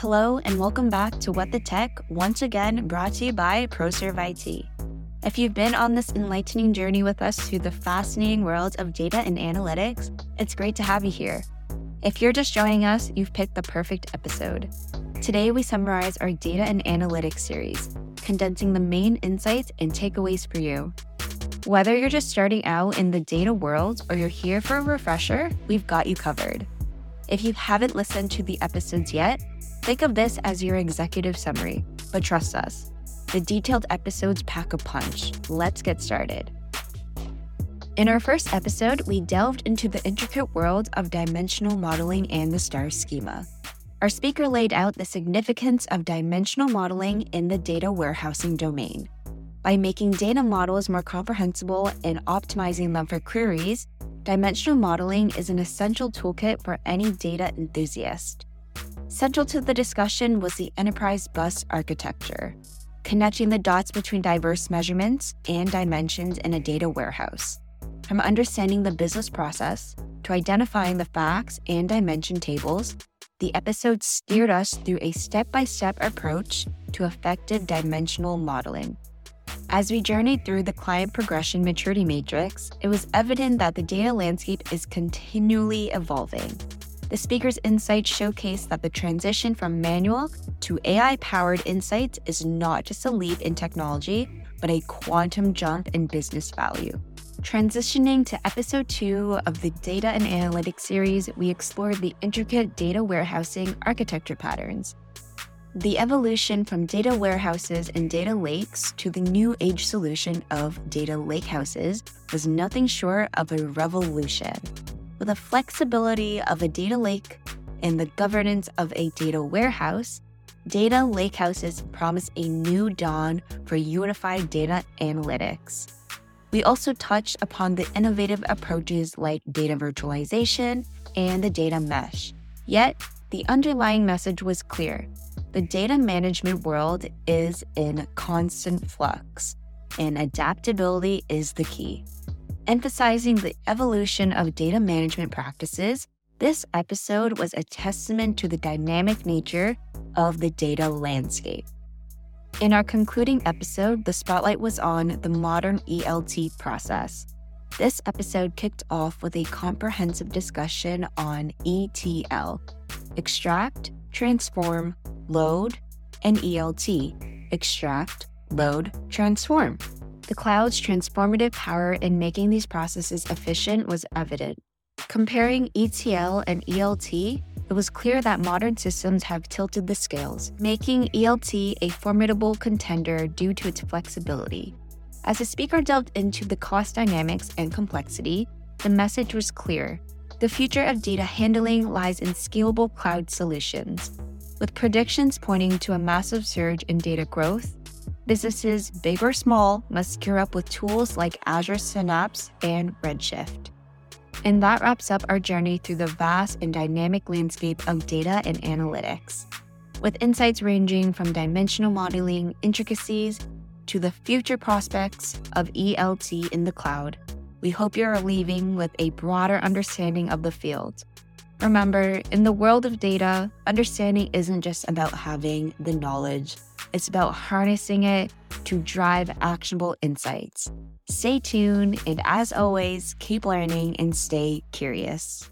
Hello, and welcome back to What the Tech, once again brought to you by ProServe IT. If you've been on this enlightening journey with us through the fascinating world of data and analytics, it's great to have you here. If you're just joining us, you've picked the perfect episode. Today, we summarize our data and analytics series, condensing the main insights and takeaways for you. Whether you're just starting out in the data world or you're here for a refresher, we've got you covered. If you haven't listened to the episodes yet, think of this as your executive summary, but trust us, the detailed episodes pack a punch. Let's get started. In our first episode, we delved into the intricate world of dimensional modeling and the STAR schema. Our speaker laid out the significance of dimensional modeling in the data warehousing domain. By making data models more comprehensible and optimizing them for queries, dimensional modeling is an essential toolkit for any data enthusiast. Central to the discussion was the enterprise bus architecture, connecting the dots between diverse measurements and dimensions in a data warehouse. From understanding the business process to identifying the facts and dimension tables, the episode steered us through a step by step approach to effective dimensional modeling. As we journeyed through the client progression maturity matrix, it was evident that the data landscape is continually evolving. The speaker's insights showcase that the transition from manual to AI powered insights is not just a leap in technology, but a quantum jump in business value. Transitioning to episode two of the Data and Analytics series, we explored the intricate data warehousing architecture patterns, the evolution from data warehouses and data lakes to the new age solution of data lakehouses was nothing short of a revolution. With the flexibility of a data lake and the governance of a data warehouse, data lakehouses promise a new dawn for unified data analytics. We also touched upon the innovative approaches like data virtualization and the data mesh. Yet, the underlying message was clear the data management world is in constant flux, and adaptability is the key. Emphasizing the evolution of data management practices, this episode was a testament to the dynamic nature of the data landscape. In our concluding episode, the spotlight was on the modern ELT process. This episode kicked off with a comprehensive discussion on ETL extract, transform, load, and ELT extract, load, transform. The cloud's transformative power in making these processes efficient was evident. Comparing ETL and ELT, it was clear that modern systems have tilted the scales, making ELT a formidable contender due to its flexibility. As the speaker delved into the cost dynamics and complexity, the message was clear. The future of data handling lies in scalable cloud solutions, with predictions pointing to a massive surge in data growth, businesses, big or small, must gear up with tools like Azure Synapse and Redshift. And that wraps up our journey through the vast and dynamic landscape of data and analytics, with insights ranging from dimensional modeling intricacies to the future prospects of ELT in the cloud. We hope you are leaving with a broader understanding of the field Remember, in the world of data, understanding isn't just about having the knowledge, it's about harnessing it to drive actionable insights. Stay tuned, and as always, keep learning and stay curious.